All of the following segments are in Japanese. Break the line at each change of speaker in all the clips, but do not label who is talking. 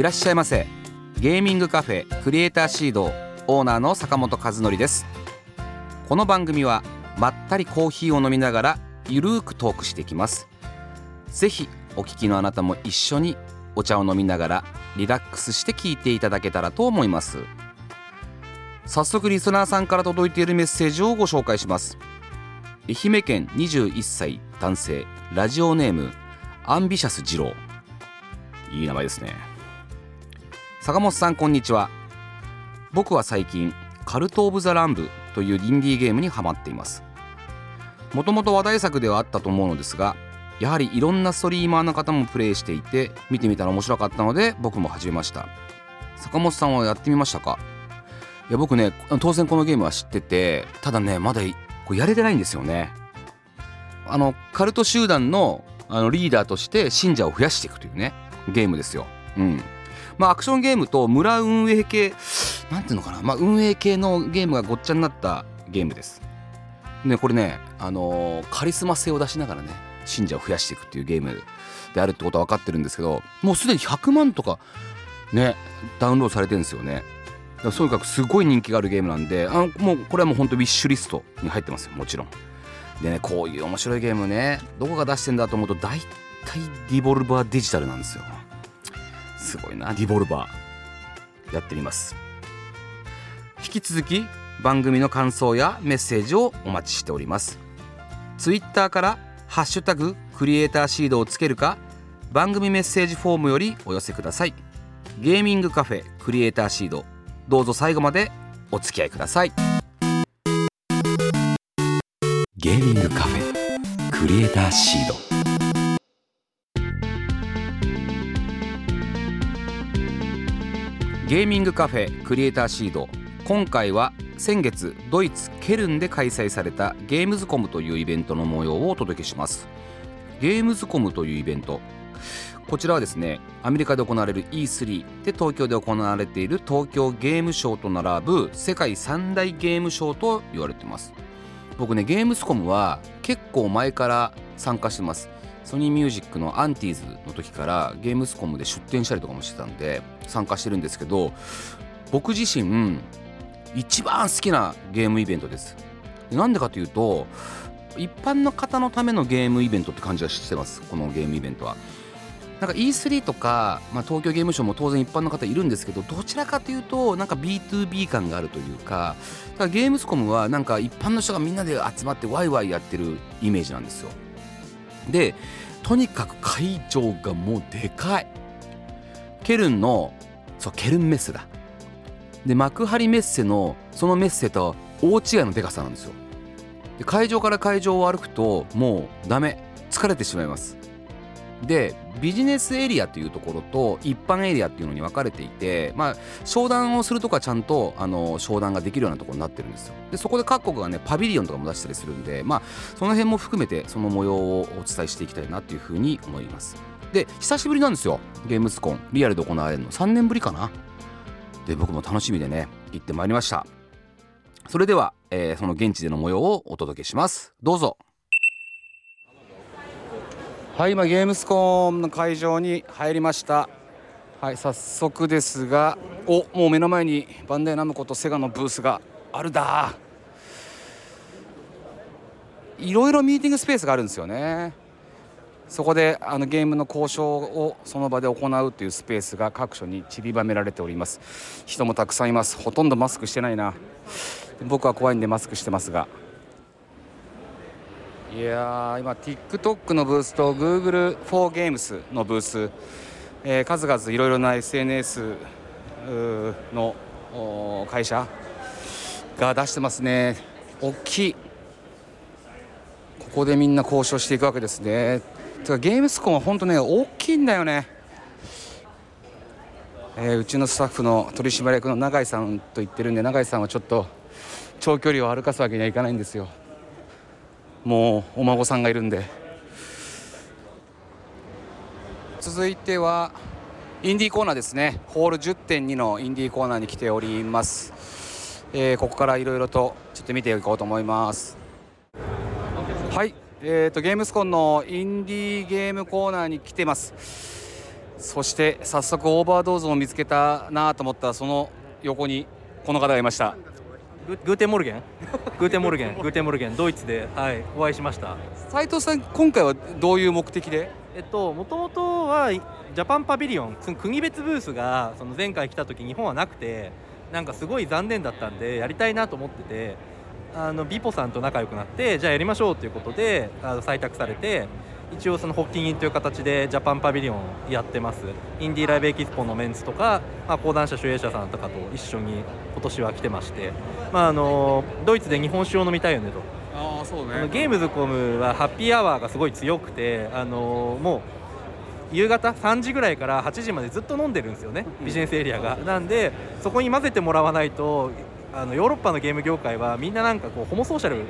いらっしゃいませ。ゲーミングカフェクリエイターシードオーナーの坂本和則です。この番組はまったりコーヒーを飲みながらゆるーくトークしていきます。ぜひお聞きのあなたも一緒にお茶を飲みながらリラックスして聞いていただけたらと思います。早速リスナーさんから届いているメッセージをご紹介します。愛媛県21歳男性。ラジオネームアンビシャス二郎。いい名前ですね。坂本さんこんにちは。僕は最近カルト・オブ・ザ・ランブというインディーゲームにハマっています。もともと話題作ではあったと思うのですがやはりいろんなストリーマーの方もプレイしていて見てみたら面白かったので僕も始めました。坂本さんはやってみましたか？いや僕ね当然このゲームは知っててただねまだこうやれてないんですよね。あのカルト集団のあのリーダーとして信者を増やしていくというねゲームですよ。うん。まあアクションゲームと村運営系なんていうのかな。まあ運営系のゲームがごっちゃになったゲームです。ねこれねあのー、カリスマ性を出しながらね信者を増やしていくっていうゲームであるってことは分かってるんですけどもうすでに100万とかねダウンロードされてるんですよね。とにかくすごい人気があるゲームなんであのもうこれはもうほんとウィッシュリストに入ってますよ。もちろん。でねこういう面白いゲームねどこが出してんだと思うと大体ディボルバーデジタルなんですよ。すごいな。ディボルバー。やってみます。引き続き番組の感想やメッセージをお待ちしております。ツイッターからハッシュタグクリエイターシードをつけるか番組メッセージフォームよりお寄せください。ゲーミングカフェクリエイターシード。どうぞ最後までお付き合いください。ゲーミングカフェクリエイターシード。ゲーミングカフェクリエイターシード。今回は先月ドイツケルンで開催されたゲームズコムというイベントの模様をお届けします。ゲームズコムというイベント。こちらはですねアメリカで行われる E3 で東京で行われている東京ゲームショウと並ぶ世界三大ゲームショウと言われてます。僕ねゲームスコムは結構前から参加してます。ソニーミュージックのアンティーズの時からゲームスコムで出展したりとかもしてたんで参加してるんですけど僕自身一番好きなゲームイベントです。なんでかというと一般の方のためのゲームイベントって感じがしてますこのゲームイベントは。なんか E3 とか、まあ、東京ゲームショウも当然一般の方いるんですけどどちらかというとなんか B2B 感があるというかだからゲームスコムはなんか一般の人がみんなで集まってワイワイやってるイメージなんですよ。でとにかく会場がもうでかい。ケルンのそうケルンメッセだ。で幕張メッセのそのメッセとは大違いのでかさなんですよ。で会場から会場を歩くともうダメ。疲れてしまいます。でビジネスエリアというところと一般エリアっていうのに分かれていてまあ商談をするとかちゃんとあの商談ができるようなところになってるんですよ。でそこで各国がねパビリオンとかも出したりするんでまあその辺も含めてその模様をお伝えしていきたいなっていうふうに思います。で久しぶりなんですよ。ゲームスコン。リアルで行われるの。3年ぶりかな。で僕も楽しみでね行ってまいりました。それでは、えー、その現地での模様をお届けします。どうぞ。はい今ゲームスコンの会場に入りました。はい早速ですがおもう目の前にバンダイナムコとセガのブースがあるだ。いろいろミーティングスペースがあるんですよね。そこであのゲームの交渉をその場で行うというスペースが各所に散りばめられております。人もたくさんいます。ほとんどマスクしてないな。僕は怖いんでマスクしてますが。いや今 TikTok のブースと Google 4ゲームスのブース、えー、数々いろいろな SNS の会社が出してますね。大きい。ここでみんな交渉していくわけですね。てかゲームスコンは本当ね大きいんだよね。えー、うちのスタッフの取締役の永井さんと言ってるんで永井さんはちょっと長距離を歩かすわけにはいかないんですよ。もうお孫さんがいるんで。続いてはインディーコーナーですね。ホール10.2のインディーコーナーに来ております、えー、ここからいろいろとちょっと見ていこうと思います。はい。えーと、ゲームスコンのインディーゲームコーナーに来てます。そして早速オーバードーズを見つけたなと思ったらその横にこの方がいました。
Guten Morgen？Guten Morgen Guten Morgen ドイツで、はい、お会いしました。
斉藤さん今回はどういう目的で？
えっともともとはジャパンパビリオン国別ブースがその前回来た時日本はなくてなんかすごい残念だったんでやりたいなと思っててあのビポさんと仲良くなってじゃあやりましょうということであの採択されて一応その発起人という形でジャパンパビリオンやってます。インディーライブエキスポのメンツとか、まあ、講談社主演者さんとかと一緒に今年は来てまして、まあ、あのドイツで日本酒を飲みたいよねと。
あそうね。
ゲームズコムはハッピーアワーがすごい強くてあのもう夕方3時ぐらいから8時までずっと飲んでるんですよね。ビジネスエリアが。なんでそこに混ぜてもらわないとあのヨーロッパのゲーム業界はみんななんかこうホモソーシャル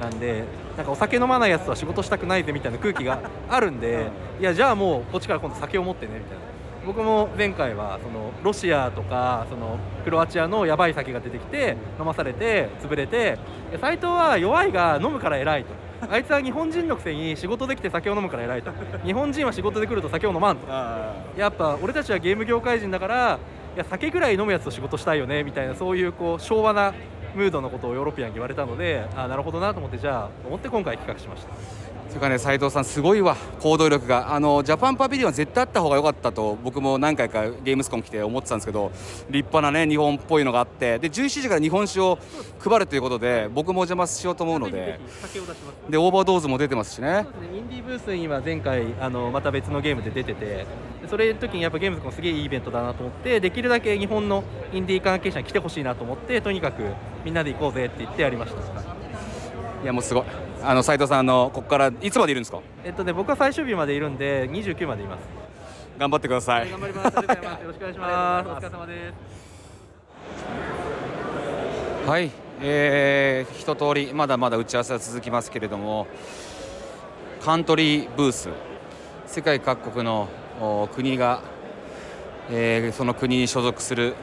なんでなんかお酒飲まないやつとは仕事したくないぜみたいな空気があるんで いやじゃあもうこっちから今度酒を持ってねみたいな。僕も前回はそのロシアとかそのクロアチアのやばい酒が出てきて飲まされて潰れて斎藤は弱いが飲むから偉いと。あいつは日本人のくせに仕事できて酒を飲むから偉いと。日本人は仕事で来ると酒を飲まんと。やっぱ俺たちはゲーム業界人だからいや酒ぐらい飲むやつと仕事したいよねみたいなそういうこう昭和なムードのことをヨーロピアンに言われたのであなるほどなと思ってじゃあ思って今回企画しました。
それからね斉藤さんすごいわ行動力が。あのジャパンパビリオンは絶対あった方が良かったと僕も何回か gamescom 来て思ってたんですけど立派なね日本っぽいのがあって。で17時から日本酒を配るということで僕もお邪魔しようと思うので。でオーバードーズも出てますしね、ね、
インディーブースには前回あのまた別のゲームで出てて。それの時にやっぱゲームズコンすげえいいイベントだなと思ってできるだけ日本のインディー関係者に来てほしいなと思ってとにかくみんなで行こうぜって言ってやりました。
いやもうすごいあの斉藤さんあのここからいつまでいるんですか？
えっとね僕は最終日までいるんで29までいます。
頑張ってください。
頑張ります。よろしくお願いします。お疲れ様です
はい。えー、一通りまだまだ打ち合わせは続きますけれどもカントリーブース世界各国の国が、えー、その国に所属する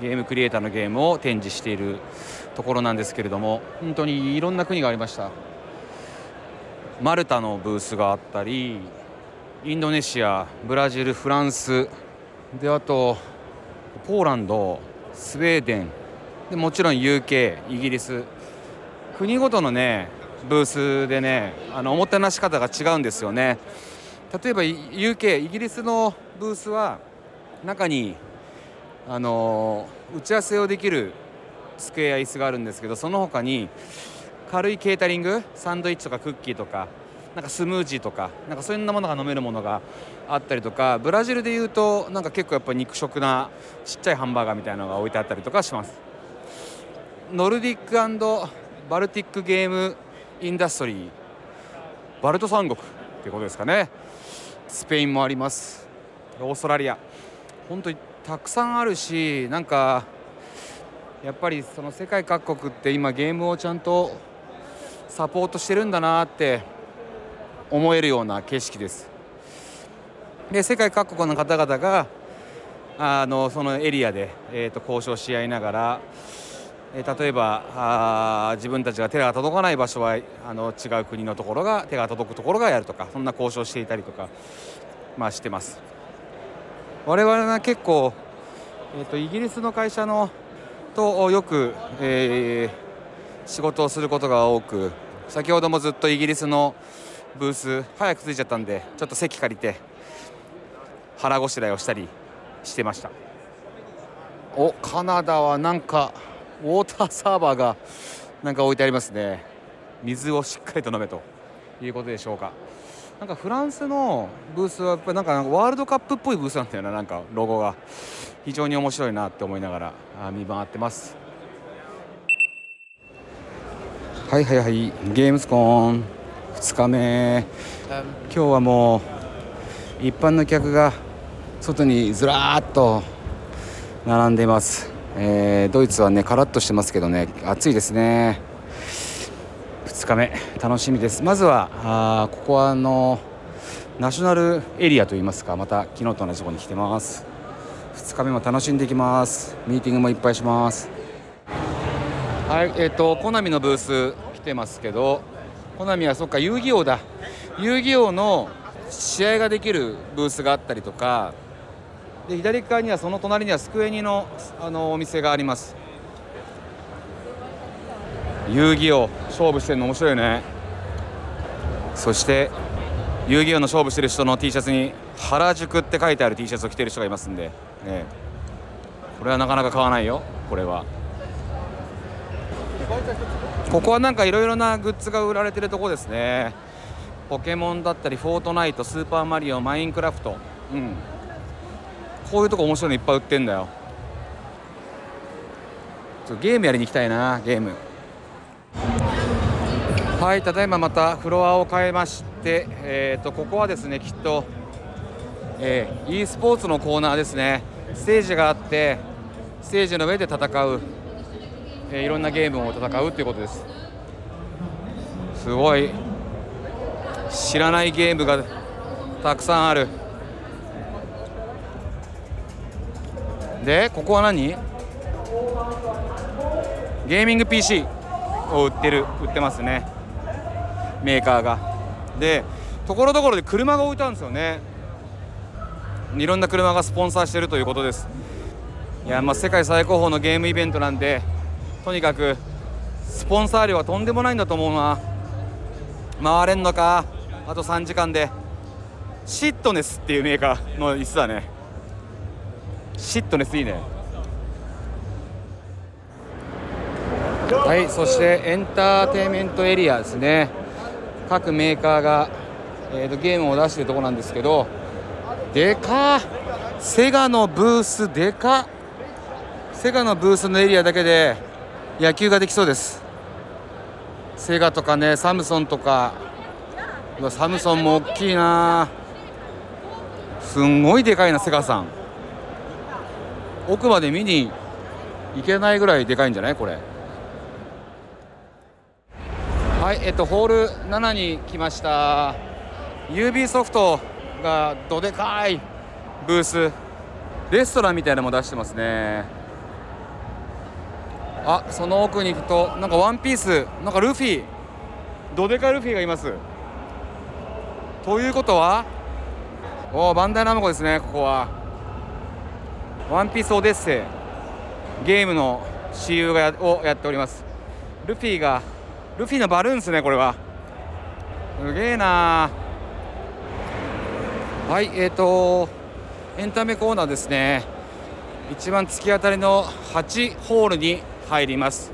ゲームクリエイターのゲームを展示しているところなんですけれども本当にいろんな国がありましたマルタのブースがあったりインドネシアブラジルフランスであとポーランドスウェーデンでもちろん UK イギリス。国ごとのねブースでねあのおもてなし方が違うんですよね。例えば UK イギリスのブースは中にあの打ち合わせをできる机や椅子があるんですけどその他に軽いケータリングサンドイッチとかクッキーとかなんかスムージーとかなんかそういうものが飲めるものがあったりとかブラジルでいうとなんか結構やっぱ肉食なちっちゃいハンバーガーみたいなのが置いてあったりとかします。ノルディックバルティックゲームインダストリーバルト三国ってことですかね。スペインもあります。オーストラリア。本当にたくさんあるしなんかやっぱりその世界各国って今ゲームをちゃんとサポートしてるんだなって思えるような景色です。で世界各国の方々があのそのエリアで、えーと、交渉し合いながら、えー、例えばあ自分たちが手が届かない場所はあの違う国のところが手が届くところがやるとかそんな交渉していたりとか、まあ、してます。我々は結構、えーと、イギリスの会社のとよく、えー、仕事をすることが多く先ほどもずっとイギリスのブース早く着いちゃったんでちょっと席借りて腹ごしらえをしたりしてました。おカナダはなんかウォーターサーバーがなんか置いてありますね。水をしっかりと飲めということでしょうか。なんかフランスのブースはやっぱなんかワールドカップっぽいブースなんだよななんかロゴが。非常に面白いなって思いながら見回ってます。はいはいはい。ゲームスコン。2日目。今日はもう一般の客が外にずらーっと並んでいます、えー、ドイツはねカラッとしてますけどね。暑いですね。2日目。楽しみです。まずはあここはあのナショナルエリアといいますか。また昨日と同じところに来てます。2日目も楽しんでいきます。ミーティングもいっぱいします。はいえっ、ー、とコナミのブース来てますけどコナミはそっか遊戯王だ。遊戯王の試合ができるブースがあったりとかで左側にはその隣にはスクエニのあのお店があります。遊戯王勝負してるの面白いね。そして遊戯王の勝負してる人の T シャツに原宿って書いてある T シャツを着てる人がいますんで、ね、これはなかなか買わないよこれは。ここはなんかいろいろなグッズが売られてるとこですね。ポケモンだったりフォートナイトスーパーマリオマインクラフト。うん。こういうとこ面白いのいっぱい売ってんだよ。ちょゲームやりに行きたいなゲーム。はいただいままたフロアを変えましてえっ、ー、とここはですねきっとえー、e スポーツのコーナーですね。ステージがあってステージの上で戦う、えー、いろんなゲームを戦うということです。すごい。知らないゲームがたくさんある。でここは何？ゲーミング PC を売ってる。売ってますね。メーカーが。でところどころで車が置いてあるんですよね。いろんな車がスポンサーしてるということです。いやまあ世界最高峰のゲームイベントなんでとにかくスポンサー料はとんでもないんだと思うな。回れんのか？あと3時間で。シットネスっていうメーカーの椅子だね。シットネスいいね。はいそしてエンターテインメントエリアですね。各メーカーが、えーと、ゲームを出しているとこなんですけどでかセガのブースでかセガのブースのエリアだけで野球ができそうです。セガとかねサムソンとか。サムソンも大きいな。すんごいでかいなセガさん。奥まで見に行けないぐらいでかいんじゃないこれ。はいえっとホール7に来ました。UB ソフトがどでかいブース。レストランみたいなのも出してますね。あその奥に行くとなんかワンピースなんかルフィどでかルフィがいます。ということはおおバンダイナムコですねここは。ワンピースオデッセイゲームの CU がやをやっております。ルフィがルフィのバルーンですねこれは。すげえなはいえーとエンタメコーナーですね。一番突き当たりの8ホールに入ります。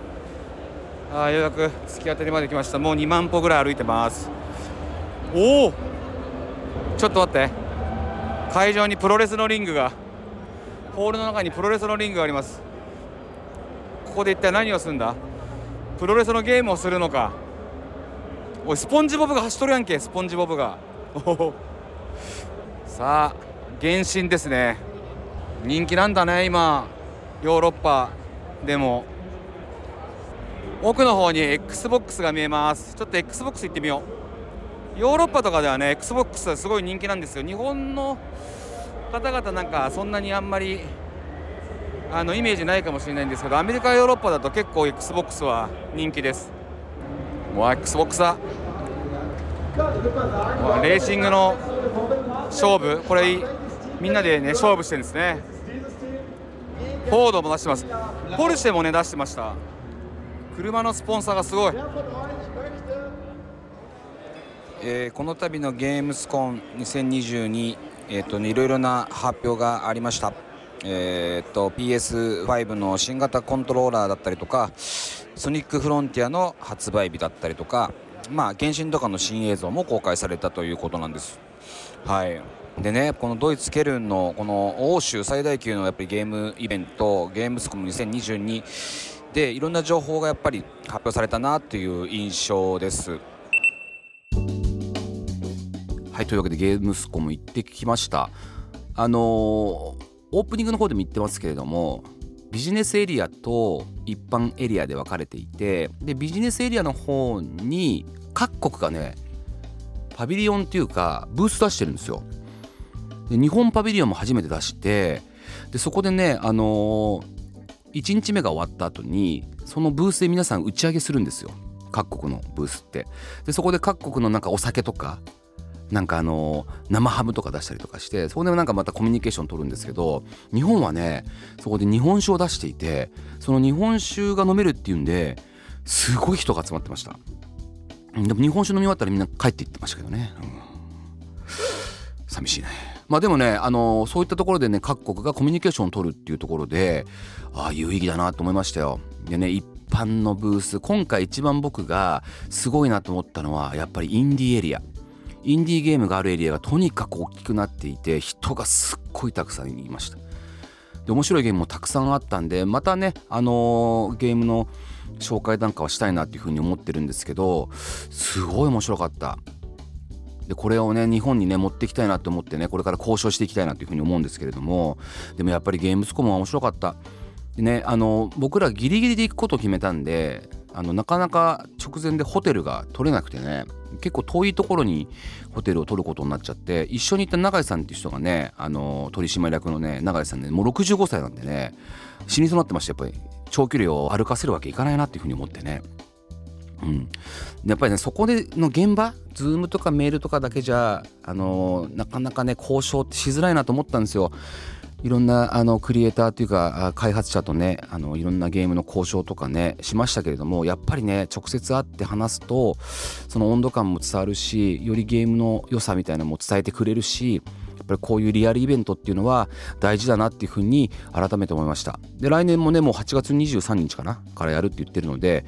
あようやく突き当たりまで来ました。もう2万歩ぐらい歩いてます。おおちょっと待って。会場にプロレスのリングがホールの中にプロレスのリングがあります。ここで一体何をするんだ？プロレスのゲームをするのか。おいスポンジボブが走っとるやんけ。スポンジボブが。さあ原神ですね。人気なんだね今。ヨーロッパでも。奥の方に XBOX が見えます。ちょっと XBOX 行ってみよう。ヨーロッパとかではね XBOX はすごい人気なんですよ。日本の方々なんかそんなにあんまりあのイメージないかもしれないんですけどアメリカヨーロッパだと結構 XBOX は人気です。もう XBOX だ。レーシングの勝負。これみんなでね勝負してるんですね。フォードも出してます。ポルシェもね出してました。車のスポンサーがすごい。えー、この度のゲームスコン2022えーとね、いろいろな発表がありました、えーと、PS5 の新型コントローラーだったりとかソニックフロンティアの発売日だったりとか、まあ、原神とかの新映像も公開されたということなんです。はい。でね、このドイツ・ケルンのこの欧州最大級のやっぱりゲームイベントゲームスコム2022でいろんな情報がやっぱり発表されたなという印象です。はいというわけでゲームスコム行ってきましたあのー、オープニングの方でも言ってますけれどもビジネスエリアと一般エリアで分かれていてでビジネスエリアの方に各国がねパビリオンっていうかブース出してるんですよで日本パビリオンも初めて出してでそこでねあのー、1日目が終わった後にそのブースで皆さん打ち上げするんですよ。各国のブースって。でそこで各国のなんかお酒とかなんかあの生ハムとか出したりとかしてそこでなんかまたコミュニケーション取るんですけど日本はねそこで日本酒を出していてその日本酒が飲めるっていうんですごい人が集まってました。でも日本酒飲み終わったらみんな帰っていってましたけどね、うん、寂しいね。まあでもね、あのそういったところでね各国がコミュニケーションを取るっていうところでああ有意義だなと思いましたよ。でね一般のブース今回一番僕がすごいなと思ったのはやっぱりインディーエリア。インディーゲームがあるエリアがとにかく大きくなっていて人がすっごいたくさんいました。で面白いゲームもたくさんあったんでまたねあのー、ゲームの紹介なんかはしたいなっていうふうに思ってるんですけどすごい面白かった。でこれをね日本にね持っていきたいなと思ってねこれから交渉していきたいなというふうに思うんですけれどもでもやっぱりゲームスコムは面白かった。でねあの僕らギリギリで行くことを決めたんであのなかなか直前でホテルが取れなくてね結構遠いところにホテルを取ることになっちゃって一緒に行った永井さんっていう人がねあの取締役のね永井さんねもう65歳なんでね死にそうになってました。やっぱり長距離を歩かせるわけいかないなっていうふうに思ってね。うん、やっぱりねそこでの現場ズームとかメールとかだけじゃあのなかなかね交渉ってしづらいなと思ったんですよ。いろんなあのクリエイターというか開発者とねあのいろんなゲームの交渉とかねしましたけれどもやっぱりね直接会って話すとその温度感も伝わるしよりゲームの良さみたいなのも伝えてくれるしやっぱりこういうリアルイベントっていうのは大事だなっていうふうに改めて思いましたで来年もねもう8月23日かなからやるって言ってるので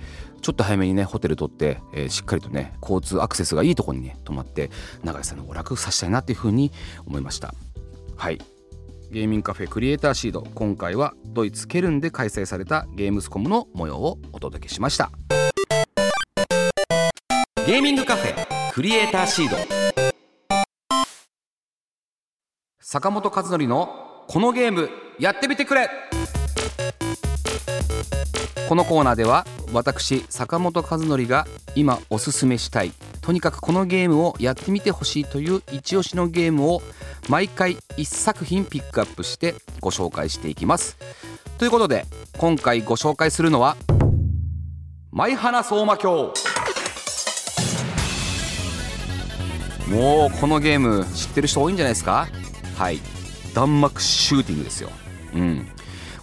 ちょっと早めにねホテル取って、えー、しっかりとね交通アクセスがいいとこにね泊まって永井さんの娯楽させたいなっていうふうに思いました。はい。ゲーミングカフェクリエイターシード今回はドイツケルンで開催されたゲームスコムの模様をお届けしました。ゲーミングカフェクリエイターシード。坂本和則のこのゲームやってみてくれ。このコーナーでは私坂本和則が今おすすめしたいとにかくこのゲームをやってみてほしいという一押しのゲームを毎回1作品ピックアップしてご紹介していきます。ということで今回ご紹介するのは「舞花相馬鏡」もうこのゲーム知ってる人多いんじゃないですか？はい。弾幕シューティングですよ、うん、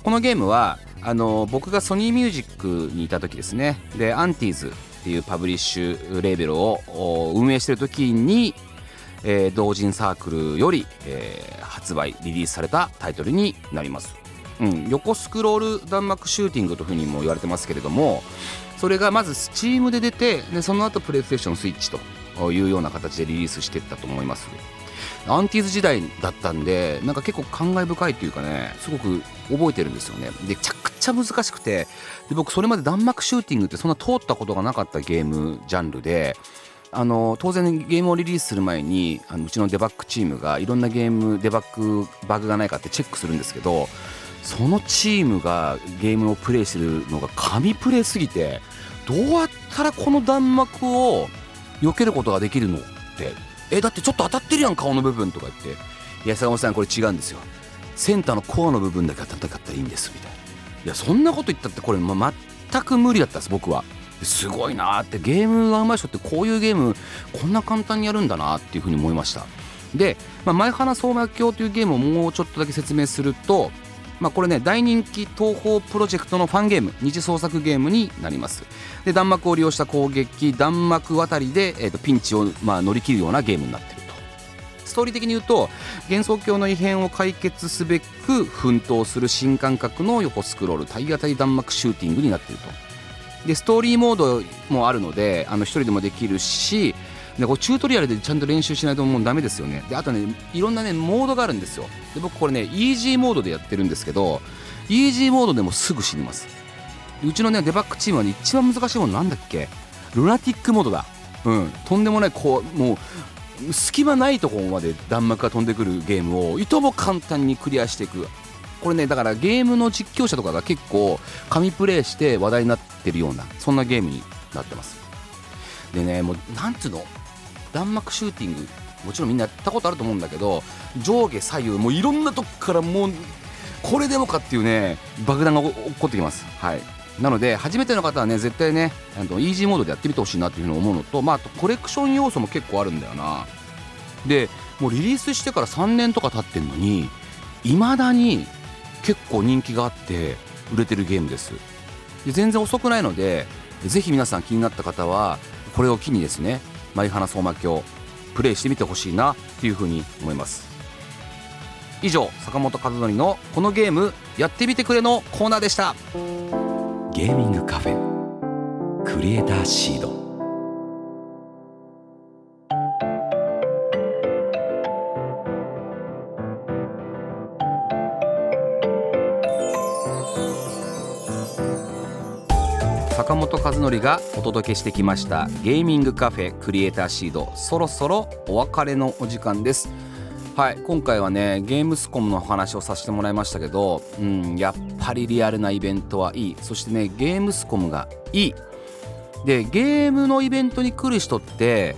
このゲームはあの僕がソニーミュージックにいた時ですね。でアンティーズっていうパブリッシュレーベルを運営してる時に、えー、同人サークルより、えー、発売リリースされたタイトルになります、うん、横スクロール弾幕シューティングというふうにも言われてますけれどもそれがまず Steam で出てでその後プレイステーションスイッチというような形でリリースしていったと思います。アンティーズ時代だったんでなんか結構感慨深いっていうかねすごく覚えてるんですよね。でめちゃ難しくてで僕それまで弾幕シューティングってそんな通ったことがなかったゲームジャンルであの当然ゲームをリリースする前にあのうちのデバッグチームがいろんなゲームデバッグバグがないかってチェックするんですけどそのチームがゲームをプレイしてるのが神プレイすぎてどうやったらこの弾幕を避けることができるのってえだってちょっと当たってるやん顔の部分とか言っていや坂本さんこれ違うんですよ。センターのコアの部分だけ当たったかったらいいんですみたいな。いやそんなこと言ったってこれ、まあ、全く無理だったんです僕は。すごいなってゲームがうまい人ってこういうゲームこんな簡単にやるんだなっていうふうに思いました。で、まあ、前花相馬鏡というゲームをもうちょっとだけ説明するとまあ、これね大人気東宝プロジェクトのファンゲーム二次創作ゲームになります。で弾幕を利用した攻撃弾幕渡りで、えー、とピンチをまあ乗り切るようなゲームになってる。ストーリー的に言うと幻想郷の異変を解決すべく奮闘する新感覚の横スクロール体当たり弾幕シューティングになっていると。でストーリーモードもあるのであの1人でもできるしでこうチュートリアルでちゃんと練習しないともうダメですよね。であとねいろんなねモードがあるんですよ。で僕これねイージーモードでやってるんですけどイージーモードでもすぐ死にます。うちのねデバッグチームは、ね、一番難しいものなんだっけ？ルナティックモードだ。うん。とんでもないこうもう隙間ないところまで弾幕が飛んでくるゲームをいとも簡単にクリアしていくこれねだからゲームの実況者とかが結構神プレイして話題になってるようなそんなゲームになってます。でねもうなんつうの弾幕シューティングもちろんみんなやったことあると思うんだけど上下左右もういろんなとこからもうこれでもかっていうね爆弾が起こってきます。はい。なので初めての方はね絶対ねあのイージーモードでやってみてほしいなっていうふうに思うのとまあとコレクション要素も結構あるんだよな。でもうリリースしてから3年とか経ってんのにいまだに結構人気があって売れてるゲームです。で全然遅くないのでぜひ皆さん気になった方はこれを機にですねマイハナ相馬鏡プレイしてみてほしいなっていうふうに思います。以上坂本和則のこのゲームやってみてくれのコーナーでした。ゲーミングカフェ。クリエイターシード。坂本和則がお届けしてきましたゲーミングカフェクリエイターシード。そろそろお別れのお時間です。はい今回はねゲームスコムの話をさせてもらいましたけど、うん、やっぱりリアルなイベントはいい。そしてねゲームスコムがいい。でゲームのイベントに来る人って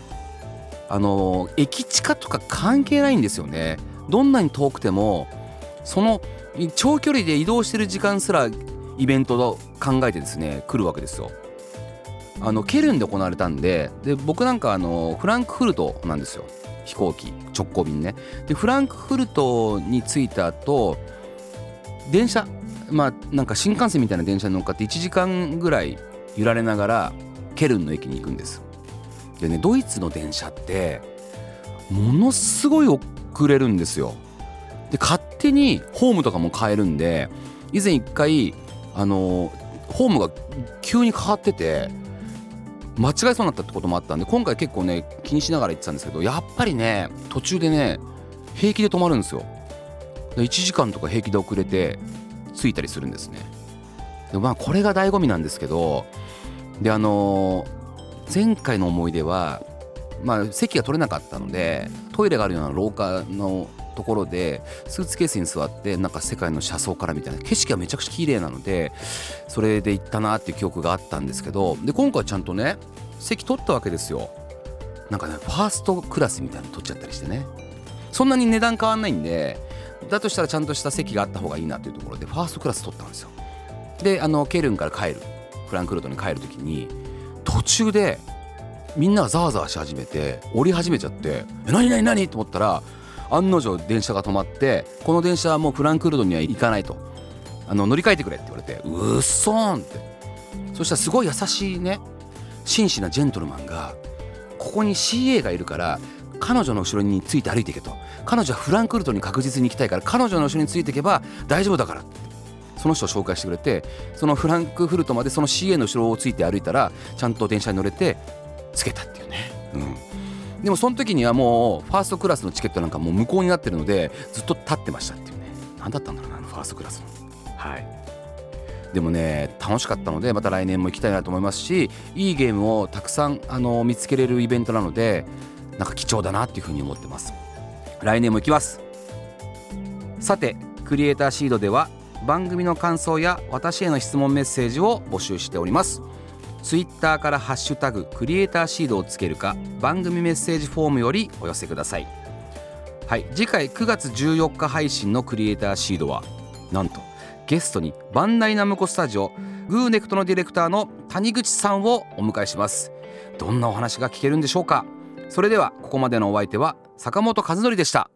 あの駅近とか関係ないんですよね。どんなに遠くてもその長距離で移動してる時間すらイベントを考えてですね来るわけですよ。あのケルンで行われたんでで僕なんかあのフランクフルトなんですよ。飛行機直行便ね。でフランクフルトに着いた後電車まあなんか新幹線みたいな電車に乗っかって1時間ぐらい揺られながらケルンの駅に行くんです。でねドイツの電車ってものすごい遅れるんですよ。で勝手にホームとかも変えるんで以前一回あのホームが急に変わってて間違えそうになったってこともあったんで今回結構ね気にしながら行ってたんですけどやっぱりね途中でね平気で止まるんですよ。1時間とか平気で遅れて着いたりするんですね。でまあこれが醍醐味なんですけどであの前回の思い出はまあ席が取れなかったのでトイレがあるような廊下のところでスーツケースに座ってなんか世界の車窓からみたいな景色がめちゃくちゃ綺麗なのでそれで行ったなっていう記憶があったんですけどで今回ちゃんとね席取ったわけですよ。なんかねファーストクラスみたいなの取っちゃったりしてね。そんなに値段変わんないんでだとしたらちゃんとした席があった方がいいなというところでファーストクラス取ったんですよ。であのケルンから帰るフランクフルトに帰る時に途中でみんながざわざわし始めて降り始めちゃって「え何何何?」と思ったら案の定電車が止まってこの電車はもうフランクフルトには行かないと。あの乗り換えてくれって言われてうっそーんって。そしたらすごい優しいね紳士なジェントルマンがここに CA がいるから彼女の後ろについて歩いていけと。彼女はフランクフルトに確実に行きたいから彼女の後ろについていけば大丈夫だから。ってその人を紹介してくれてそのフランクフルトまでその CA の後ろをついて歩いたらちゃんと電車に乗れてつけたっていうね、うん、でもその時にはもうファーストクラスのチケットなんかもう無効になってるのでずっと立ってましたっていうね。何だったんだろうなあのファーストクラスの。はい。でもね楽しかったのでまた来年も行きたいなと思いますしいいゲームをたくさんあの見つけれるイベントなのでなんか貴重だなっていうふうに思ってます。来年も行きます。さてクリエイターシードでは番組の感想や私への質問メッセージを募集しておりますツイッターからハッシュタグクリエイターシードをつけるか番組メッセージフォームよりお寄せください。はい次回9月14日配信のクリエイターシードはなんとゲストにバンダイナムコスタジオグーネクトのディレクターの谷口さんをお迎えします。どんなお話が聞けるんでしょうか。それではここまでのお相手は坂本和則でした。